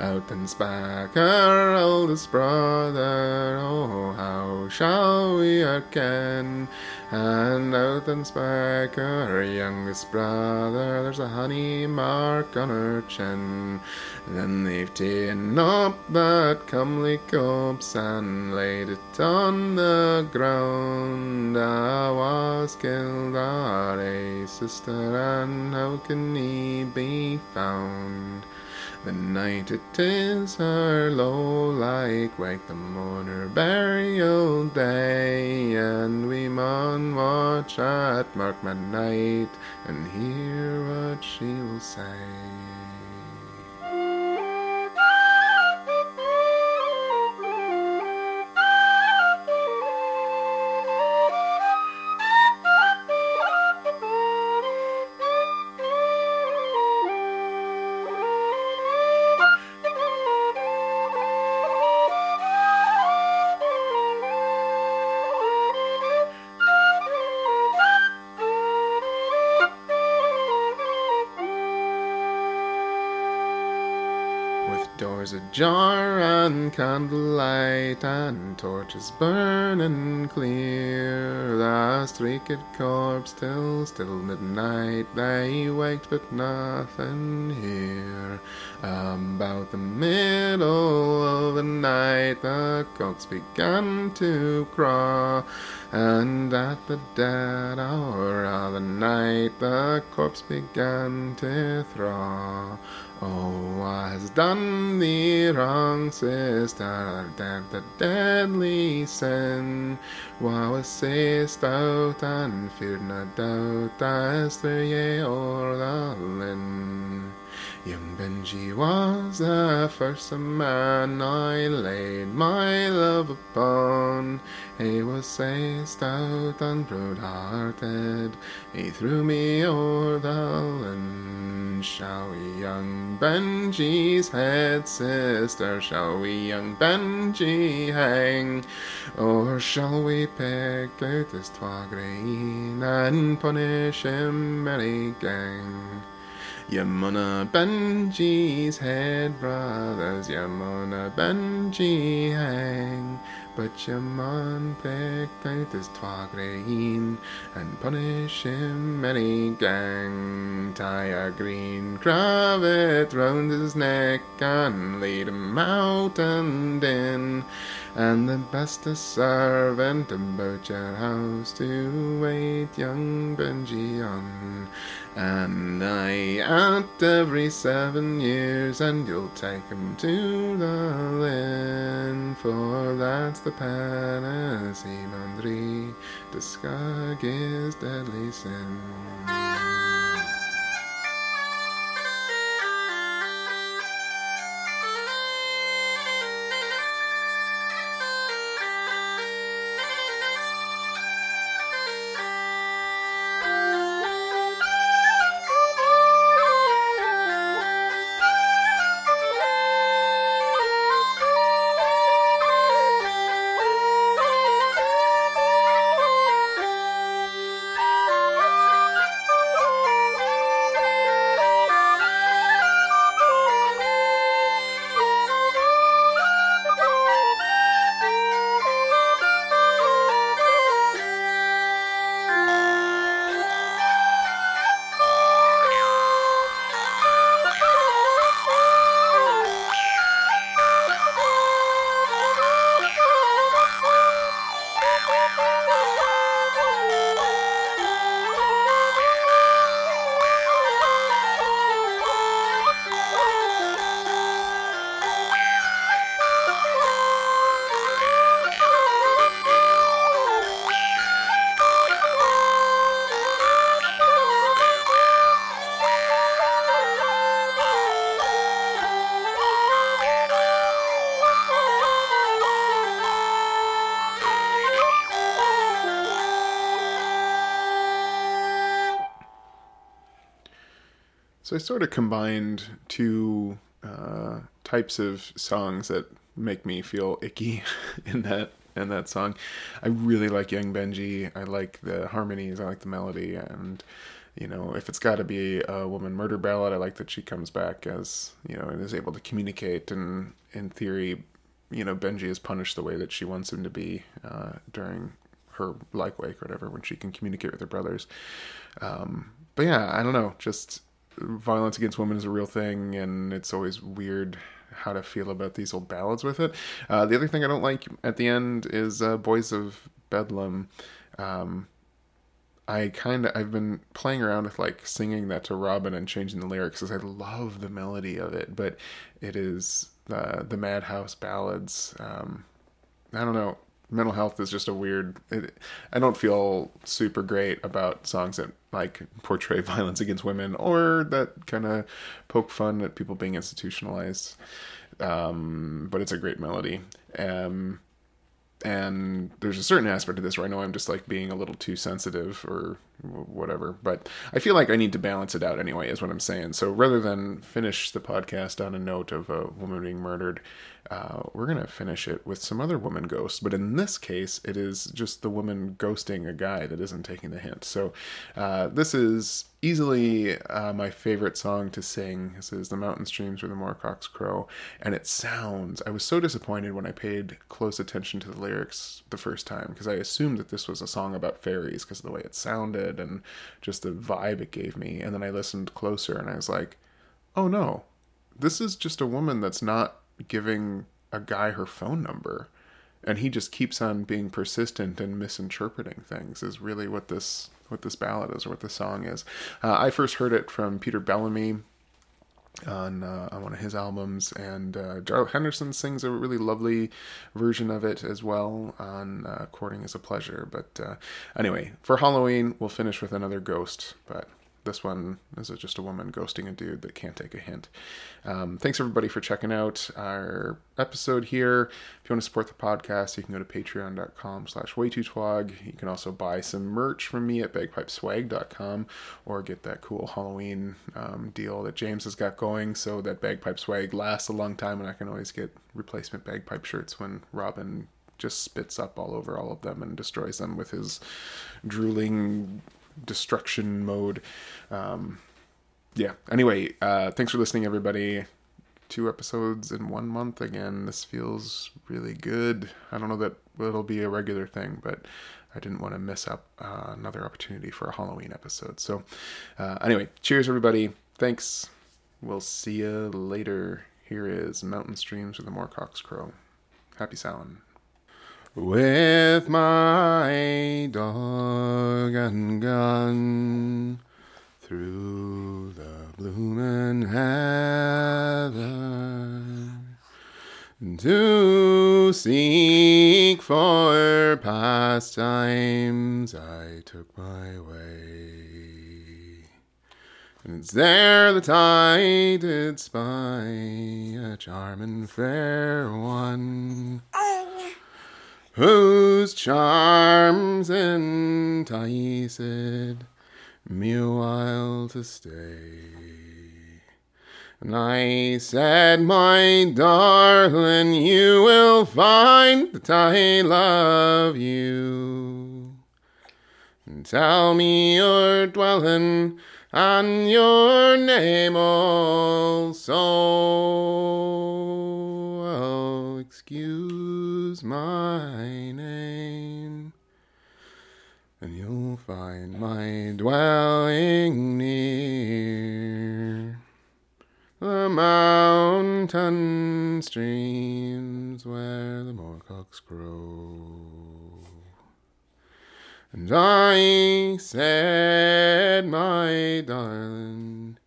Out then spake her eldest brother, oh how shall we ken? And out then spake her youngest brother, there's a honey mark on her chin. Then they've up that comely corpse and laid it on the ground. I was killed, our a sister, and how can he be found? The night it is her low like wake the mourner burial day, and we maun watch at mark midnight and hear what she will say. Ajar and candlelight and torches burning clear, the streaked corpse till still midnight they waked but nothing here. Um, about the middle of the night the cocks began to crow, and at the dead hour of the night the corpse began to throw. Oh, I has done thee wrong, sister, that the deadly sin. Was sayest out and feared no doubt as through ye o'er the linn. Young Benjie was the first man I laid my love upon. He was sae stout and broad-hearted, he threw me o'er the linn. Shall we young Benjie's head, sister, shall we young Benjie hang? Or shall we pick out his twa green and punish him merry gang? Yamuna Benjie's head, brothers, Yamuna Benjie hang. But Yaman pick out his twa green and punish him merry gang. Tie a green cravat round his neck and lead him out and in. And the best a servant about your house to wait young Benjie on. And I out every seven years, and you'll take him to the linn, for that's the penance he mandri the skag is deadly sin. So I sort of combined two uh, types of songs that make me feel icky in that in that song. I really like Young Benjie. I like the harmonies. I like the melody, and you know, if it's got to be a woman murder ballad, I like that she comes back as you know and is able to communicate. And in theory, you know, Benjie is punished the way that she wants him to be uh, during her like wake or whatever when she can communicate with her brothers. Um, but yeah, I don't know, just violence against women is a real thing, and it's always weird how to feel about these old ballads with it. Uh, the other thing I don't like at the end is uh, Boys of Bedlam. Um, I kind of I've been playing around with like singing that to Robin and changing the lyrics because I love the melody of it, but it is uh, the Madhouse ballads. Um, I don't know. Mental health is just a weird. It, I don't feel super great about songs that like portray violence against women or that kind of poke fun at people being institutionalized. Um, but it's a great melody. Um, and there's a certain aspect of this where I know I'm just like being a little too sensitive or whatever, but I feel like I need to balance it out anyway, is what I'm saying. So rather than finish the podcast on a note of a woman being murdered, uh, we're gonna finish it with some other woman ghosts. But in this case, it is just the woman ghosting a guy that isn't taking the hint. So uh, this is easily uh, my favorite song to sing. This is "The Mountain Streams Where the Moorcock's Crow," and it sounds. I was so disappointed when I paid close attention to the lyrics the first time because I assumed that this was a song about fairies because of the way it sounded and just the vibe it gave me. And then I listened closer and I was like, "Oh no, this is just a woman that's not giving a guy her phone number." And he just keeps on being persistent and misinterpreting things. Is really what this what this ballad is or what this song is. Uh, I first heard it from Peter Bellamy on uh, on one of his albums, and uh, Henderson sings a really lovely version of it as well on uh, "Courting Is a Pleasure." But uh, anyway, for Halloween, we'll finish with another ghost, but. This one is just a woman ghosting a dude that can't take a hint. Um, thanks everybody for checking out our episode here. If you want to support the podcast, you can go to patreon.com slash waytootwag. You can also buy some merch from me at bagpipeswag.com or get that cool Halloween um, deal that James has got going so that bagpipe swag lasts a long time and I can always get replacement bagpipe shirts when Robin just spits up all over all of them and destroys them with his drooling destruction mode. Um, yeah. Anyway, uh, thanks for listening, everybody. Two episodes in one month again. This feels really good. I don't know that it'll be a regular thing, but I didn't want to miss up uh, another opportunity for a Halloween episode. So, uh, anyway, cheers, everybody. Thanks. We'll see you later. Here is Mountain Streams with the Moorcock's Crow. Happy Samhain. With my dog and gun through the bloomin' heather to seek for pastimes, I took my way. And it's there that I did spy a charming fair one whose charms enticed me a while to stay. And I said, my darling, you will find that I love you. And tell me your dwelling and your name also. Oh, excuse my name, and you'll find my dwelling near the mountain streams where the moorcocks grow. And I said, my darling,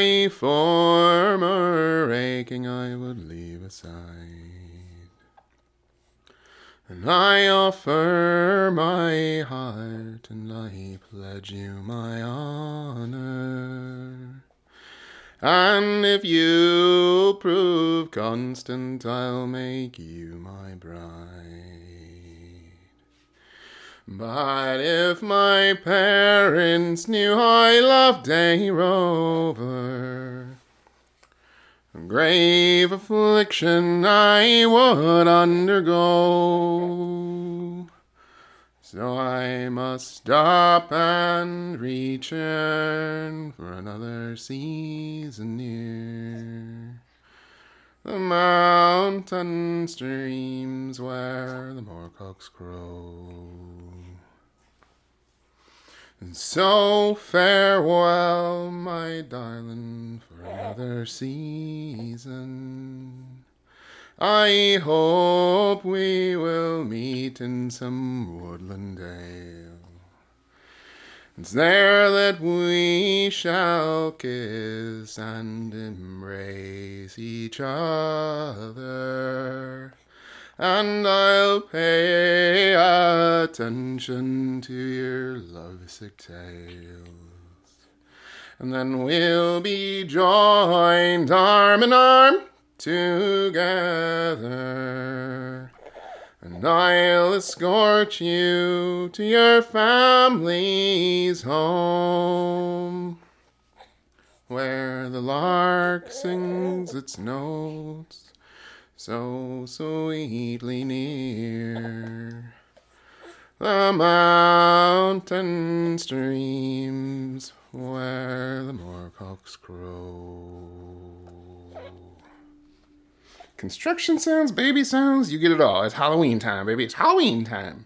my former aching I would leave aside. And I offer my heart, and I pledge you my honor. And if you prove constant, I'll make you my bride. But if my parents knew I loved a rover, grave affliction I would undergo. So I must stop and return for another season near the mountain streams where the moorcocks crow. And so farewell, my darling, for another season. I hope we will meet in some woodland dale. It's there that we shall kiss and embrace each other. And I'll pay attention to your lovesick tales. And then we'll be joined arm in arm together. And I'll escort you to your family's home, where the lark sings its notes so sweetly near. The mountain streams where the moorcocks crow. Construction sounds, baby sounds, you get it all. It's Halloween time, baby. It's Halloween time.